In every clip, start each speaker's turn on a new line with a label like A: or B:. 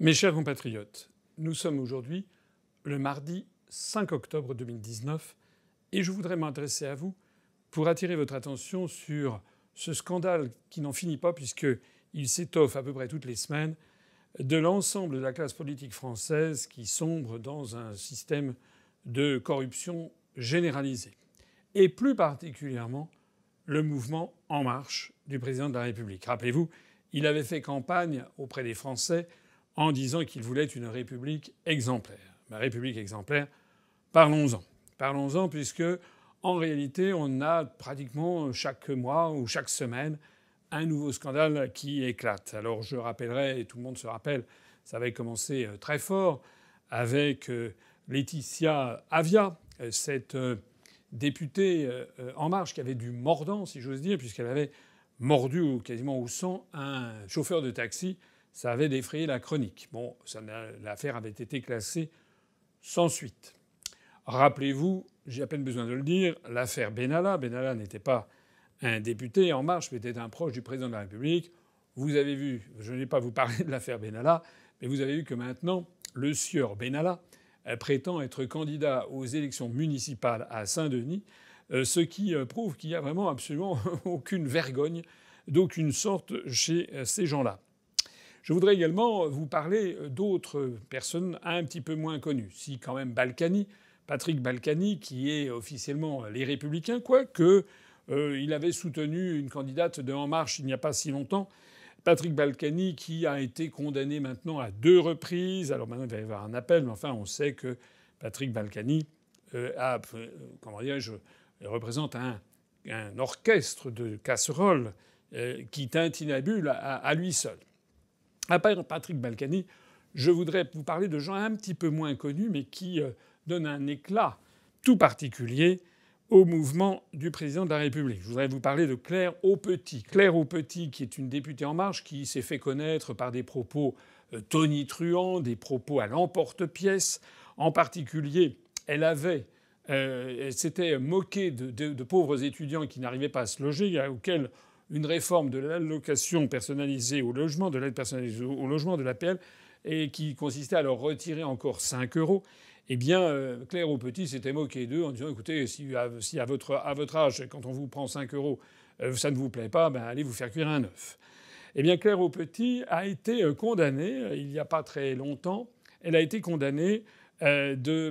A: Mes chers compatriotes, nous sommes aujourd'hui le mardi 5 octobre 2019 et je voudrais m'adresser à vous pour attirer votre attention sur ce scandale qui n'en finit pas puisqu'il s'étoffe à peu près toutes les semaines de l'ensemble de la classe politique française qui sombre dans un système de corruption généralisée. Et plus particulièrement le mouvement En Marche du président de la République. Rappelez-vous, il avait fait campagne auprès des Français en disant qu'il voulait une république exemplaire. Ma république exemplaire, parlons-en. Parlons-en puisque en réalité, on a pratiquement chaque mois ou chaque semaine un nouveau scandale qui éclate. Alors je rappellerai, et tout le monde se rappelle, ça avait commencé euh, très fort avec euh, Laetitia Avia, euh, cette députée En Marche qui avait du mordant, si j'ose dire, puisqu'elle avait mordu quasiment au sang un chauffeur de taxi ça avait défrayé la chronique. Bon, l'affaire avait été classée sans suite. Rappelez-vous, j'ai à peine besoin de le dire, l'affaire Benalla. Benalla n'était pas un député en marche, mais était un proche du président de la République. Vous avez vu, je n'ai pas vous parler de l'affaire Benalla, mais vous avez vu que maintenant, le sieur Benalla euh, prétend être candidat aux élections municipales à Saint-Denis, euh, ce qui euh, prouve qu'il n'y a vraiment absolument aucune vergogne d'aucune sorte chez ces gens-là. Je voudrais également vous parler d'autres personnes un petit peu moins connues. Si quand même Balkany, Patrick Balkany, qui est officiellement les Républicains, quoique euh, il avait soutenu une candidate de En Marche il n'y a pas si longtemps. Patrick Balkany, qui a été condamné maintenant à deux reprises. Alors maintenant, il va y avoir un appel, mais enfin, on sait que Patrick Balkany euh, euh, représente un, orchestre de casseroles qui tintinabule à lui seul. À part Patrick Balkany, je voudrais vous parler de gens un petit peu moins connus, mais qui euh, donnent un éclat tout particulier au mouvement du président de la République. Je voudrais vous parler de Claire Aupetit. Claire Aupetit, qui est une députée en marche, qui s'est fait connaître par des propos euh, tonitruants, des propos à l'emporte-pièce. En particulier, elle avait euh, s'était moquée de, de, pauvres étudiants qui n'arrivaient pas à se loger, auxquels une réforme de l'allocation personnalisée au logement, de l'aide personnalisée au logement, de l'APL, et qui consistait à leur retirer encore 5 euros, eh bien, euh, Claire au Petit s'était moqué d'eux en disant écoutez, si, à, votre, à votre âge, quand on vous prend 5 euros, euh, ça ne vous plaît pas, ben allez vous faire cuire un œuf. Eh bien, Claire au Petit a été euh, condamnée il n'y a pas très longtemps. Elle a été condamnée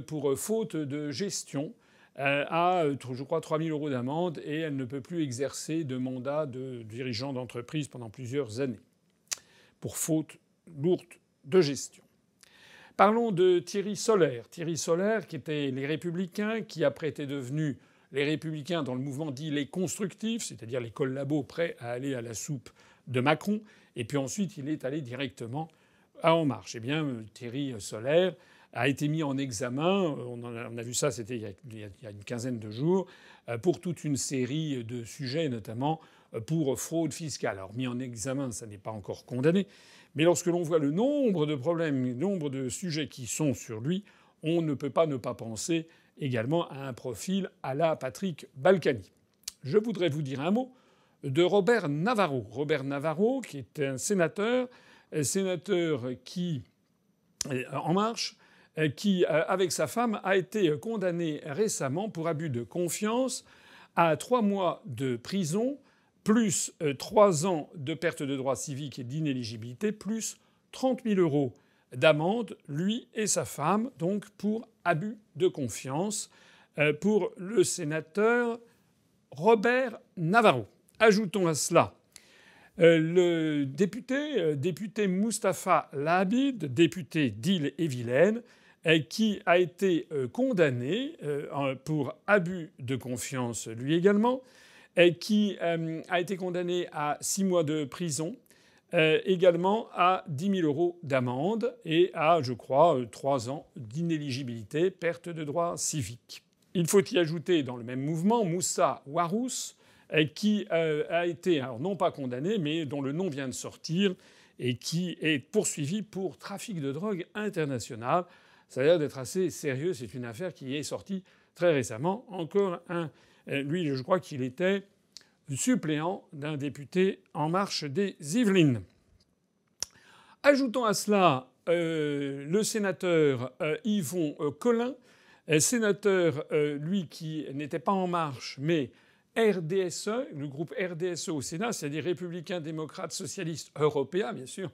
A: pour faute de gestion a, euh, je crois, 3 000 euros d'amende et elle ne peut plus exercer de mandat de dirigeant d'entreprise pendant plusieurs années pour faute lourde de gestion. Parlons de Thierry Solaire. Thierry Solaire, qui était les Républicains, qui après était devenu les Républicains dans le mouvement dit les constructifs, c'est-à-dire les collabos prêts à aller à la soupe de Macron, et puis ensuite il est allé directement à En Marche. Eh bien, Thierry Solaire a été mis en examen, on, a, vu ça, c'était il, y a une quinzaine de jours, euh, pour toute une série de sujets, notamment euh, pour fraude fiscale. Alors mis en examen, ça n'est pas encore condamné, mais lorsque l'on voit le nombre de problèmes, le nombre de sujets qui sont sur lui, on ne peut pas ne pas penser également à un profil à la Patrick Balkany. Je voudrais vous dire un mot de Robert Navarro. Robert Navarro, qui est un sénateur, sénateur qui, en marche, euh, qui, euh, avec sa femme, a été condamné récemment pour abus de confiance à trois mois de prison, plus euh, trois ans de perte de droits civiques et d'inéligibilité, plus 30 000 euros d'amende, lui et sa femme, donc pour abus de confiance, pour le sénateur Robert Navarro. Ajoutons à cela le député, député Mustapha Labid, député d'Île-et-Vilaine, euh, qui a été euh, condamné euh, pour abus de confiance lui également, qui a été condamné à six mois de prison, également à 10 000 euros d'amende et à, je crois, trois ans d'inéligibilité, perte de droits civiques. Il faut y ajouter dans le même mouvement Moussa Warous, qui a été, alors non pas condamné, mais dont le nom vient de sortir et qui est poursuivi pour trafic de drogue international ça a l'air d'être assez sérieux. C'est une affaire qui est sortie très récemment. Encore un. Euh, lui, je crois qu'il était suppléant d'un député En Marche des Yvelines. Ajoutons à cela le sénateur Yvon Collin, sénateur, lui, qui n'était pas En Marche, mais RDSE, le groupe RDSE au Sénat, c'est-à-dire républicains, démocrates, socialistes, européens, bien sûr.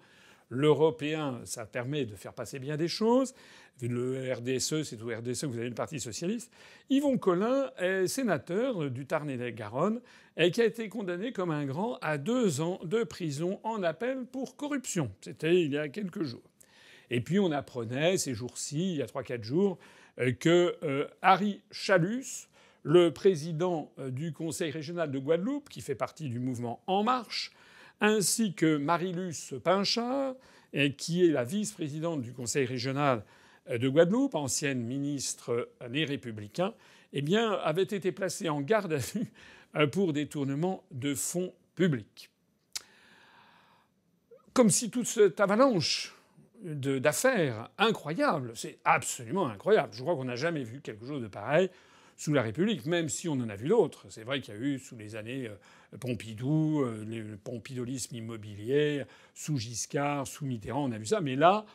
A: L'européen, ça permet de faire passer bien des choses. Le RDSE, c'est au RDSE que vous avez le Parti socialiste. Yvon Collin est sénateur du Tarn-et-Garonne et qui a été condamné comme un grand à deux ans de prison en appel pour corruption. C'était il y a quelques jours. Et puis on apprenait ces jours-ci, il y a trois quatre jours, euh, que euh, Harry Chalus, le président euh, du Conseil régional de Guadeloupe, qui fait partie du mouvement En Marche, ainsi que Marilus Pinchard, qui est la vice-présidente du Conseil régional euh, de Guadeloupe, ancienne ministre Les Républicains, eh bien, avaient été placés en garde à vue euh, pour détournement de fonds publics. Comme si toute cette avalanche d'affaires incroyables, c'est absolument incroyable. Je crois qu'on n'a jamais vu quelque chose de pareil sous la République, même si on en a vu d'autres. C'est vrai qu'il y a eu sous les années euh, Pompidou, euh, le pompidolisme immobilier, sous Giscard, sous Mitterrand, on a vu ça. Mais là,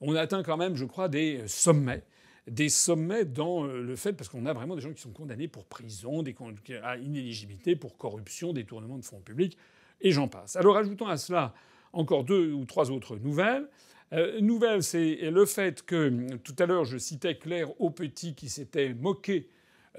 A: on atteint quand même, je crois, des sommets. Des sommets dans euh, le fait, parce qu'on a vraiment des gens qui sont condamnés pour prison, des, à inéligibilité, pour corruption, détournement de fonds publics, et j'en passe. Alors ajoutons à cela encore deux ou trois autres nouvelles. Euh, nouvelle, c'est le fait que tout à l'heure je citais Claire Aupetit qui s'était moqué euh,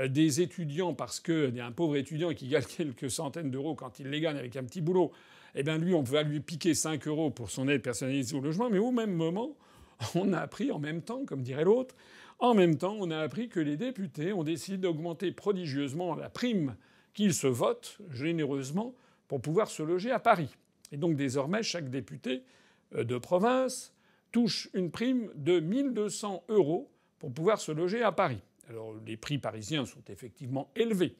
A: des étudiants parce a un pauvre étudiant qui gagne quelques centaines d'euros quand il les gagne avec un petit boulot, eh bien lui, on va lui piquer 5 euros pour son aide personnalisée au logement, mais au même moment, on a appris en même temps, comme dirait l'autre, en même temps, on a appris que les députés ont décidé d'augmenter prodigieusement la prime qu'ils se votent généreusement pour pouvoir se loger à Paris. Et donc désormais, chaque député euh, de province touche une prime de 1200 euros pour pouvoir se loger à Paris. Alors les prix parisiens sont effectivement élevés,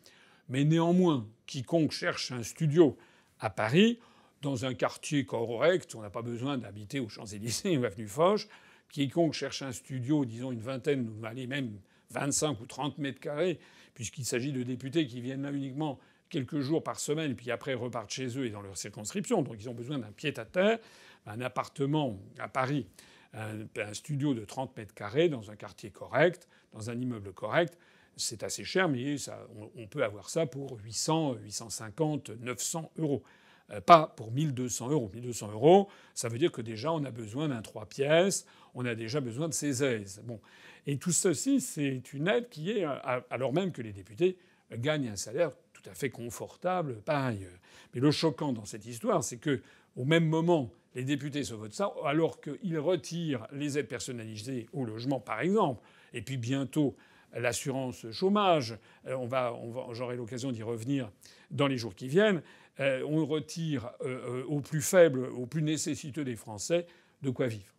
A: mais néanmoins, quiconque cherche un studio à Paris, dans un quartier correct, on n'a pas besoin d'habiter aux Champs-Élysées ou avenue Foch, quiconque cherche un studio, disons une vingtaine, ou même 25 ou 30 mètres carrés, puisqu'il s'agit de députés qui viennent là uniquement quelques jours par semaine, puis après repartent chez eux et dans leur circonscription, donc ils ont besoin d'un pied-à-terre, un appartement à Paris un, studio de 30 mètres carrés dans un quartier correct, dans un immeuble correct, c'est assez cher, mais ça, on, peut avoir ça pour 800, 850, 900 euros. Euh, pas pour 1200 euros. 1200 euros, ça veut dire que déjà on a besoin d'un trois pièces, on a déjà besoin de ses aises. Bon. Et tout ceci, c'est une aide qui est, alors même que les députés gagnent un salaire tout à fait confortable par ailleurs. Mais le choquant dans cette histoire, c'est que au même moment, les députés se votent ça, alors qu'ils retirent les aides personnalisées au logement, par exemple, et puis bientôt l'assurance chômage. Euh, on va, j'aurai l'occasion d'y revenir dans les jours qui viennent. Euh, on retire euh, aux plus faibles, aux plus nécessiteux des Français, de quoi vivre.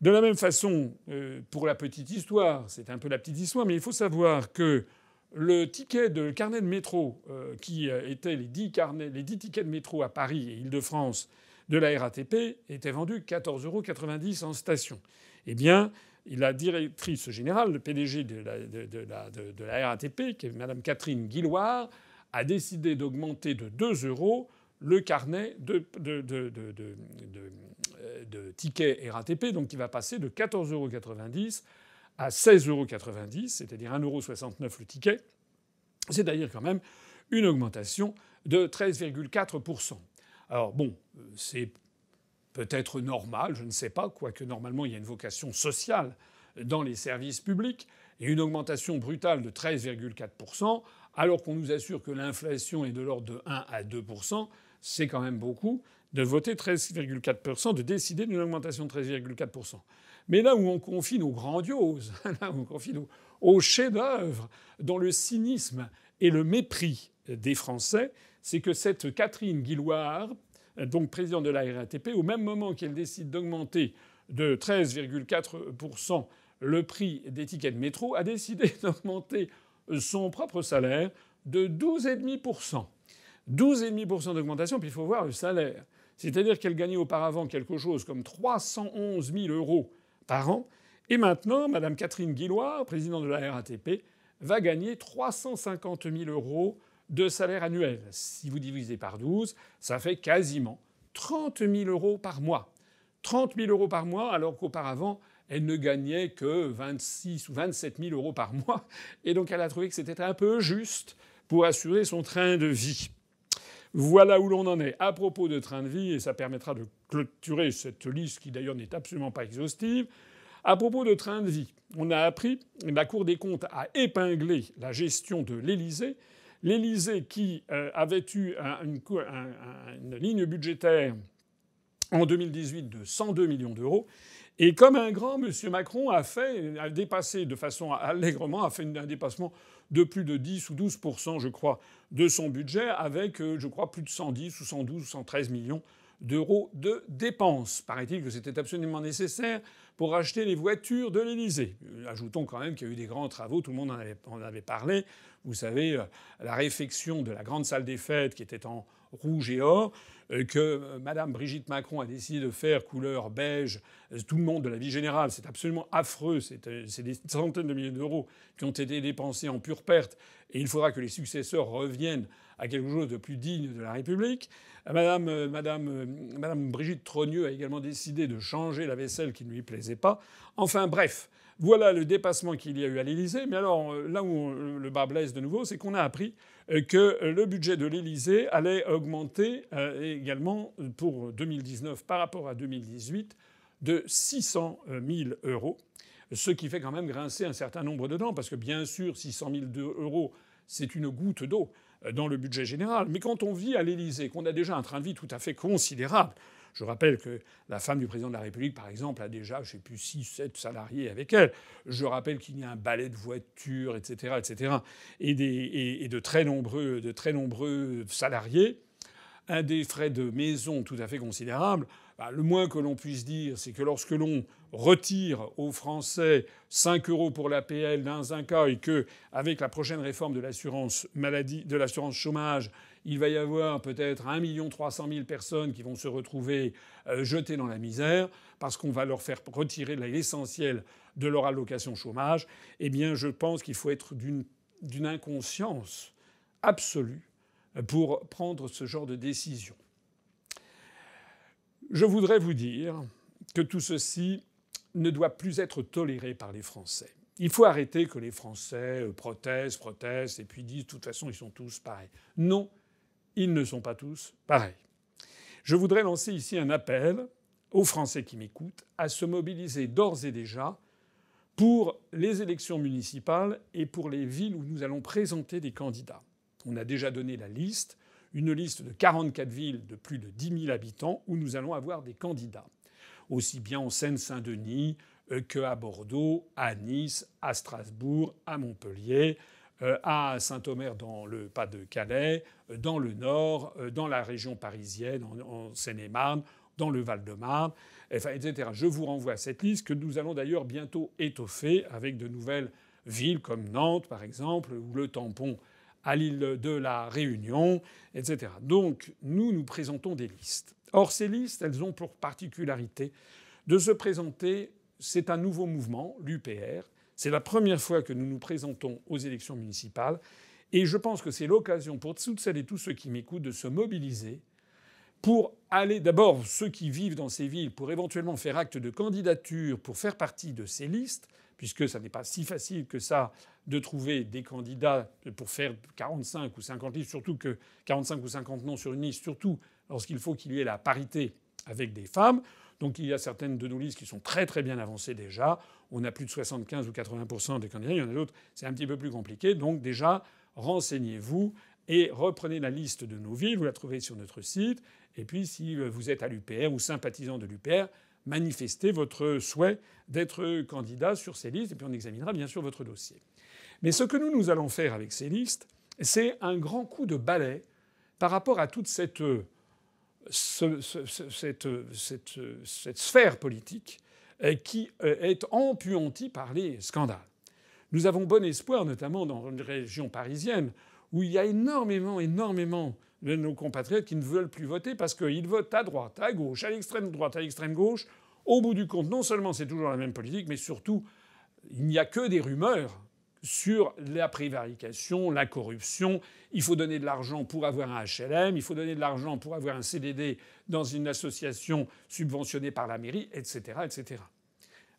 A: De la même façon, pour la petite histoire, c'est un peu la petite histoire, mais il faut savoir que le ticket de carnet de métro, qui était les 10, carnets, les 10 tickets de métro à Paris et Île-de-France, de la RATP était vendu 14,90 euros en station. Eh bien, la directrice générale, le PDG de la, RATP, qui est Mme Catherine Guilloire, a décidé d'augmenter de 2 euros le carnet de, tickets RATP, donc il va passer de 14,90 euros à 16,90 euros, c'est-à-dire 1,69 euros le ticket. C'est-à-dire quand même une augmentation de 13,4%. Alors bon, c'est peut-être normal, je ne sais pas, quoique normalement il y a une vocation sociale dans les services publics, et une augmentation brutale de 13,4%, alors qu'on nous assure que l'inflation est de l'ordre de 1 à 2%, c'est quand même beaucoup de voter 13,4%, de décider d'une augmentation de 13,4%. Mais là où on confie nos grandioses, là où on confie nos, chefs-d'œuvre, dans le cynisme et le mépris des Français, c'est que cette Catherine Guilloire, donc présidente de la RATP, au même moment qu'elle décide d'augmenter de 13,4% le prix des tickets de métro, a décidé d'augmenter son propre salaire de 12,5%. 12,5% d'augmentation, puis il faut voir le salaire. C'est-à-dire qu'elle gagnait auparavant quelque chose comme 311 000 euros par an. Et maintenant, Mme Catherine Guilloire, présidente de la RATP, va gagner 350 000 euros de salaire annuel. Si vous divisez par 12, ça fait quasiment 30 000 euros par mois. 30 000 euros par mois, alors qu'auparavant, elle ne gagnait que 26 ou 27 000 euros par mois. Et donc elle a trouvé que c'était un peu juste pour assurer son train de vie. Voilà où l'on en est à propos de train de vie, et ça permettra de clôturer cette liste qui d'ailleurs n'est absolument pas exhaustive. À propos de train de vie, on a appris, la Cour des comptes a épinglé la gestion de l'Élysée. L'Élysée qui euh, avait eu une ligne budgétaire en 2018 de 102 millions d'euros. Et comme un grand, M. Macron a fait, a dépassé de façon allègrement, a fait un dépassement de plus de 10 ou 12% je crois, de son budget, avec, euh, je crois, plus de 110 ou 112 ou 113 millions d'euros de dépenses. Paraît-il que c'était absolument nécessaire pour acheter les voitures de l'Élysée. Ajoutons quand même qu'il y a eu des grands travaux, tout le monde en avait, en avait parlé. Vous savez, euh, la réfection de la grande salle des fêtes qui était en rouge et or, euh, que euh, Madame Brigitte Macron a décidé de faire couleur beige, tout le monde de la vie générale, c'est absolument affreux. C'est des centaines de milliers d'euros qui ont été dépensés en pure perte, et il faudra que les successeurs reviennent à quelque chose de plus digne de la République. Madame, Madame, Madame Brigitte Trogneux a également décidé de changer la vaisselle qui ne lui plaisait pas. Enfin bref, voilà le dépassement qu'il y a eu à l'Élysée. Mais alors là où le bas blesse de nouveau, c'est qu'on a appris euh, que le budget de l'Élysée allait augmenter euh, également pour 2019 par rapport à 2018 de 600 000 euros. Ce qui fait quand même grincer un certain nombre de dents, parce que bien sûr, 600 000 euros, c'est une goutte d'eau euh, dans le budget général. Mais quand on vit à l'Élysée, qu'on a déjà un train de vie tout à fait considérable, je rappelle que la femme du président de la République, par exemple, a déjà, je ne sais plus, 6, 7 salariés avec elle. Je rappelle qu'il y a un balai de voitures, etc., etc., et, et, de, très nombreux, de très nombreux salariés. Un des frais de maison tout à fait considérable. Bah, le moins que l'on puisse dire, c'est que lorsque l'on retire aux Français 5 euros pour l'APL dans un cas et que, avec la prochaine réforme de l'assurance maladie, de l'assurance chômage, il va y avoir peut-être 1 300 000 personnes qui vont se retrouver euh, jetées dans la misère parce qu'on va leur faire retirer l'essentiel de leur allocation chômage, eh bien je pense qu'il faut être d'une inconscience absolue pour prendre ce genre de décision. Je voudrais vous dire que tout ceci ne doit plus être toléré par les Français. Il faut arrêter que les Français euh, protestent, protestent, et puis disent de toute façon ils sont tous pareils. Non, ils ne sont pas tous pareils. Je voudrais lancer ici un appel aux Français qui m'écoutent à se mobiliser d'ores et déjà pour les élections municipales et pour les villes où nous allons présenter des candidats. On a déjà donné la liste, une liste de 44 villes de plus de 10 000 habitants où nous allons avoir des candidats, aussi bien en Seine-Saint-Denis qu'à Bordeaux, à Nice, à Strasbourg, à Montpellier, euh, à Saint-Omer dans le Pas-de-Calais, euh, dans le Nord, euh, dans la région parisienne, en, Seine-et-Marne, dans le Val-de-Marne, etc. Je vous renvoie à cette liste que nous allons d'ailleurs bientôt étoffer avec de nouvelles villes comme Nantes, par exemple, ou le tampon à l'île de la Réunion, etc. Donc nous, nous présentons des listes. Or, ces listes, elles ont pour particularité de se présenter, c'est un nouveau mouvement, l'UPR, c'est la première fois que nous nous présentons aux élections municipales et je pense que c'est l'occasion pour toutes celles et tous ceux qui m'écoutent de se mobiliser pour aller d'abord ceux qui vivent dans ces villes pour éventuellement faire acte de candidature pour faire partie de ces listes puisque ça n'est pas si facile que ça de trouver des candidats pour faire 45 ou 50 listes, surtout que 45 ou 50 noms sur une liste, surtout lorsqu'il faut qu'il y ait la parité avec des femmes. Donc il y a certaines de nos listes qui sont très très bien avancées déjà. On a plus de 75 ou 80 des candidats. Il y en a d'autres, c'est un petit peu plus compliqué. Donc déjà, renseignez-vous et reprenez la liste de nos villes. Vous la trouvez sur notre site. Et puis si vous êtes à l'UPR ou sympathisant de l'UPR, manifestez votre souhait d'être candidat sur ces listes. Et puis on examinera bien sûr votre dossier. Mais ce que nous, nous allons faire avec ces listes, c'est un grand coup de balai par rapport à toute cette cette, sphère politique euh, qui euh, est empuantie par les scandales. Nous avons bon espoir, notamment dans une région parisienne, où il y a énormément, énormément de nos compatriotes qui ne veulent plus voter parce qu'ils votent à droite, à gauche, à l'extrême droite, à l'extrême gauche. Au bout du compte, non seulement c'est toujours la même politique, mais surtout, il n'y a que des rumeurs sur la prévarication, la corruption. Il faut donner de l'argent pour avoir un HLM, il faut donner de l'argent pour avoir un CDD dans une association subventionnée par la mairie, etc., etc.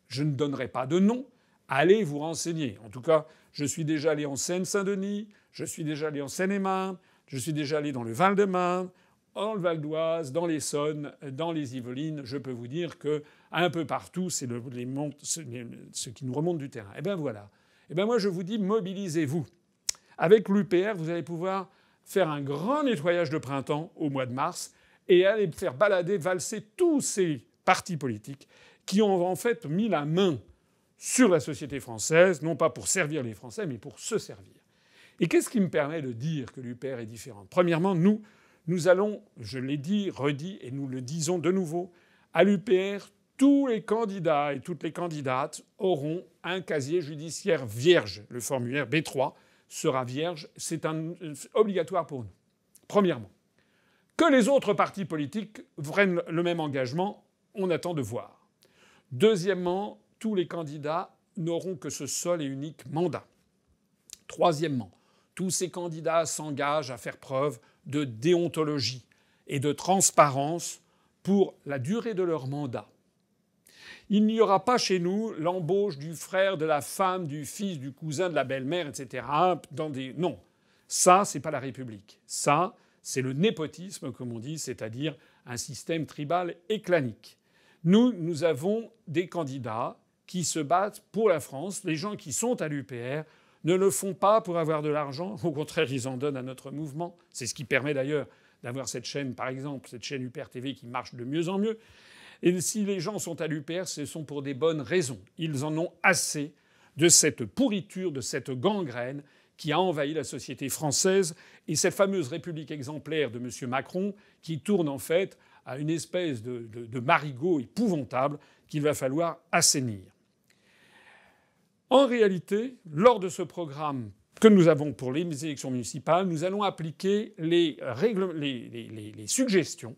A: Je ne donnerai pas de nom. Allez vous renseigner. En tout cas, je suis déjà allé en Seine-Saint-Denis, je suis déjà allé en Seine-et-Marne, je suis déjà allé dans le Val-de-Marne, dans le Val d'Oise, dans l'Essonne, dans les Yvelines. Je peux vous dire que un peu partout, c'est ce qui nous remonte du terrain. Eh bien voilà. Eh bien moi je vous dis mobilisez-vous. Avec l'UPR, vous allez pouvoir faire un grand nettoyage de printemps au mois de mars et aller faire balader, valser tous ces partis politiques qui ont en fait mis la main sur la société française, non pas pour servir les Français, mais pour se servir. Et qu'est-ce qui me permet de dire que l'UPR est différente? Premièrement, nous, nous allons, je l'ai dit, redit, et nous le disons de nouveau, à l'UPR, tous les candidats et toutes les candidates auront un casier judiciaire vierge. Le formulaire B3 sera vierge. C'est obligatoire pour nous. Premièrement. Que les autres partis politiques prennent le même engagement, on attend de voir. Deuxièmement, tous les candidats n'auront que ce seul et unique mandat. Troisièmement, tous ces candidats s'engagent à faire preuve de déontologie et de transparence pour la durée de leur mandat. Il n'y aura pas chez nous l'embauche du frère, de la femme, du fils, du cousin, de la belle-mère, etc. Dans des... Non, ça, c'est pas la République. Ça, c'est le népotisme, comme on dit, c'est-à-dire un système tribal et clanique. Nous, nous avons des candidats qui se battent pour la France. Les gens qui sont à l'UPR ne le font pas pour avoir de l'argent. Au contraire, ils en donnent à notre mouvement. C'est ce qui permet d'ailleurs d'avoir cette chaîne, par exemple, cette chaîne UPR TV qui marche de mieux en mieux. Et si les gens sont à l'UPR, ce sont pour des bonnes raisons. Ils en ont assez de cette pourriture, de cette gangrène qui a envahi la société française et cette fameuse république exemplaire de M. Macron qui tourne en fait à une espèce de, de marigot épouvantable qu'il va falloir assainir. En réalité, lors de ce programme que nous avons pour les élections municipales, nous allons appliquer les, suggestions.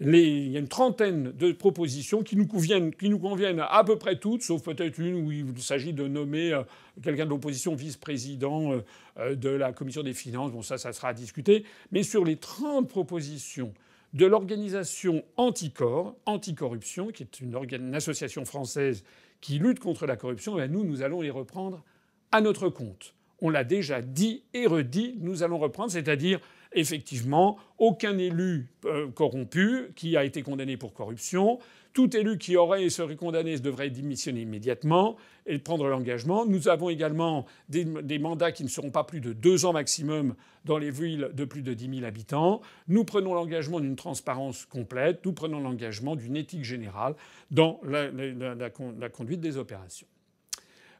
A: il y a une trentaine de propositions qui nous, conviennent, à peu près toutes, sauf peut-être une où il s'agit de nommer euh, quelqu'un de l'opposition vice-président euh, euh, de la commission des finances. Bon, ça, ça sera à discuter. Mais sur les 30 propositions de l'organisation Anticor, Anticorruption, qui est une association française qui lutte contre la corruption, eh nous, nous allons les reprendre à notre compte. On l'a déjà dit et redit, nous allons reprendre, c'est-à-dire effectivement aucun élu euh, corrompu qui a été condamné pour corruption, tout élu qui aurait et serait condamné devrait démissionner immédiatement et prendre l'engagement. Nous avons également des, mandats qui ne seront pas plus de deux ans maximum dans les villes de plus de 10 000 habitants. Nous prenons l'engagement d'une transparence complète. Nous prenons l'engagement d'une éthique générale dans la, la conduite des opérations.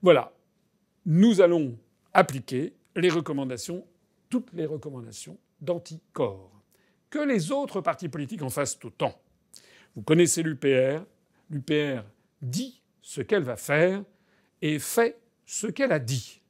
A: Voilà. Nous allons appliquer les recommandations, toutes les recommandations d'anticorps. Que les autres partis politiques en fassent autant. Vous connaissez l'UPR. L'UPR dit ce qu'elle va faire et fait ce qu'elle a dit.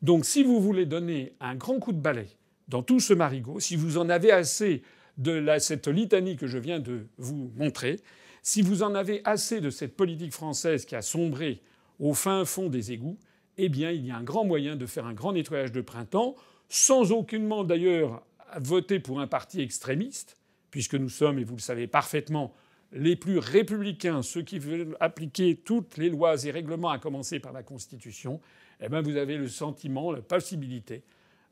A: Donc si vous voulez donner un grand coup de balai dans tout ce marigot, si vous en avez assez de cette litanie que je viens de vous montrer, si vous en avez assez de cette politique française qui a sombré au fin fond des égouts, eh bien il y a un grand moyen de faire un grand nettoyage de printemps, sans aucunement d'ailleurs voter pour un parti extrémiste, puisque nous sommes, et vous le savez parfaitement, les plus républicains, ceux qui veulent appliquer toutes les lois et règlements, à commencer par la Constitution, eh bien vous avez le sentiment, la possibilité,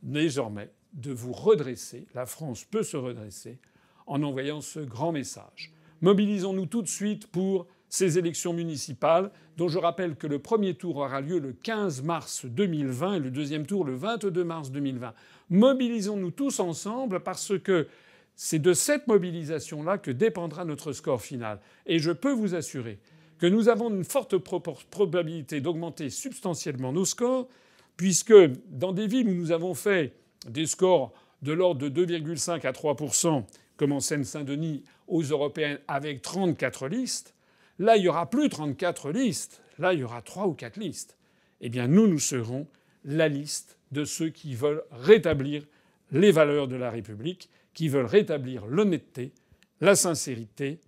A: désormais, de vous redresser. La France peut se redresser en envoyant ce grand message. Mobilisons-nous tout de suite pour ces élections municipales, dont je rappelle que le premier tour aura lieu le 15 mars 2020 et le deuxième tour le 22 mars 2020. Mobilisons-nous tous ensemble parce que c'est de cette mobilisation-là que dépendra notre score final. Et je peux vous assurer que nous avons une forte probabilité d'augmenter substantiellement nos scores, puisque dans des villes où nous avons fait des scores de l'ordre de 2,5 à 3% comme en Seine-Saint-Denis aux européennes avec 34 listes, là il y aura plus 34 listes, là il y aura 3 ou 4 listes. Eh bien nous, nous serons la liste de ceux qui veulent rétablir les valeurs de la République qui veulent rétablir l'honnêteté, la sincérité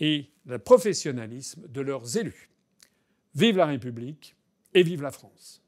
A: et le professionnalisme de leurs élus. Vive la République et vive la France.